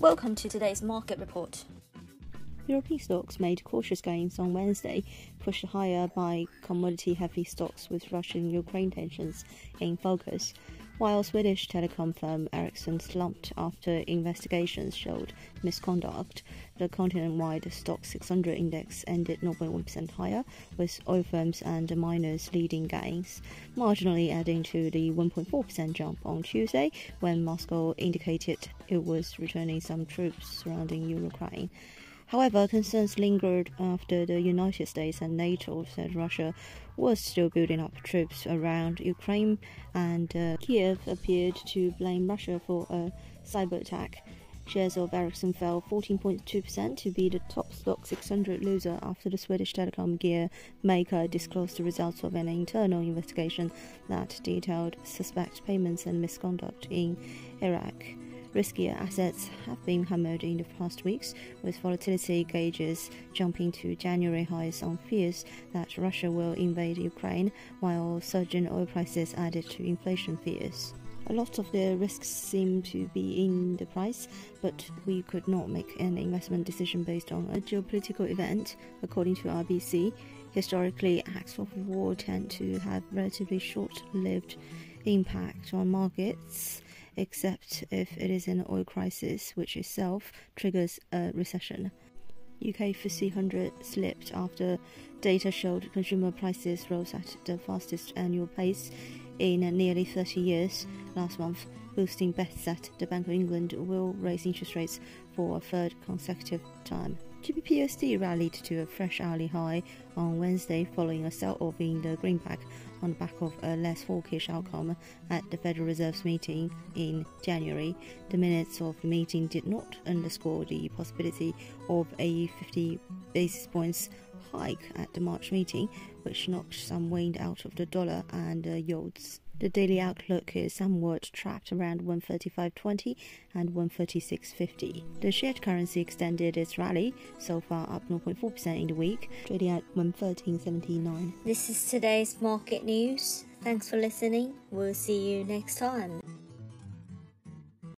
Welcome to today's market report. European stocks made cautious gains on Wednesday, pushed higher by commodity heavy stocks with Russian Ukraine tensions in focus, while Swedish telecom firm Ericsson slumped after investigations showed misconduct. The continent wide Stoxx 600 index ended 0.1% higher, with oil firms and miners leading gains, marginally adding to the 1.4% jump on Tuesday when Moscow indicated it was returning some troops surrounding Ukraine. However, concerns lingered after the United States and NATO said Russia was still building up troops around Ukraine, and uh, Kiev appeared to blame Russia for a cyber attack. Shares of Ericsson fell 14.2% to be the top Stoxx 600 loser after the Swedish telecom gear maker disclosed the results of an internal investigation that detailed suspect payments and misconduct in Iraq. Riskier assets have been hammered in the past weeks, with volatility gauges jumping to January highs on fears that Russia will invade Ukraine, while surging oil prices added to inflation fears. A lot of the risks seem to be in the price, but we could not make an investment decision based on a geopolitical event, according to RBC. Historically, acts of war tend to have relatively short lived impact on markets except if it is an oil crisis, which itself triggers a recession. UK FTSE 100 slipped after data showed consumer prices rose at the fastest annual pace in nearly 30 years last month, boosting bets that the Bank of England will raise interest rates for a third consecutive time. GBPUSD rallied to a fresh hourly high on Wednesday following a sell-off in the greenback on the back of a less hawkish outcome at the Federal Reserve's meeting in January. The minutes of the meeting did not underscore the possibility of a 50 basis points hike at the March meeting, which knocked some wind out of the dollar and yields. The daily outlook is somewhat trapped around 135.20 and 136.50. The shared currency extended its rally, so far up 0.4% in the week, trading at 113.79. This is today's market news. Thanks for listening. We'll see you next time.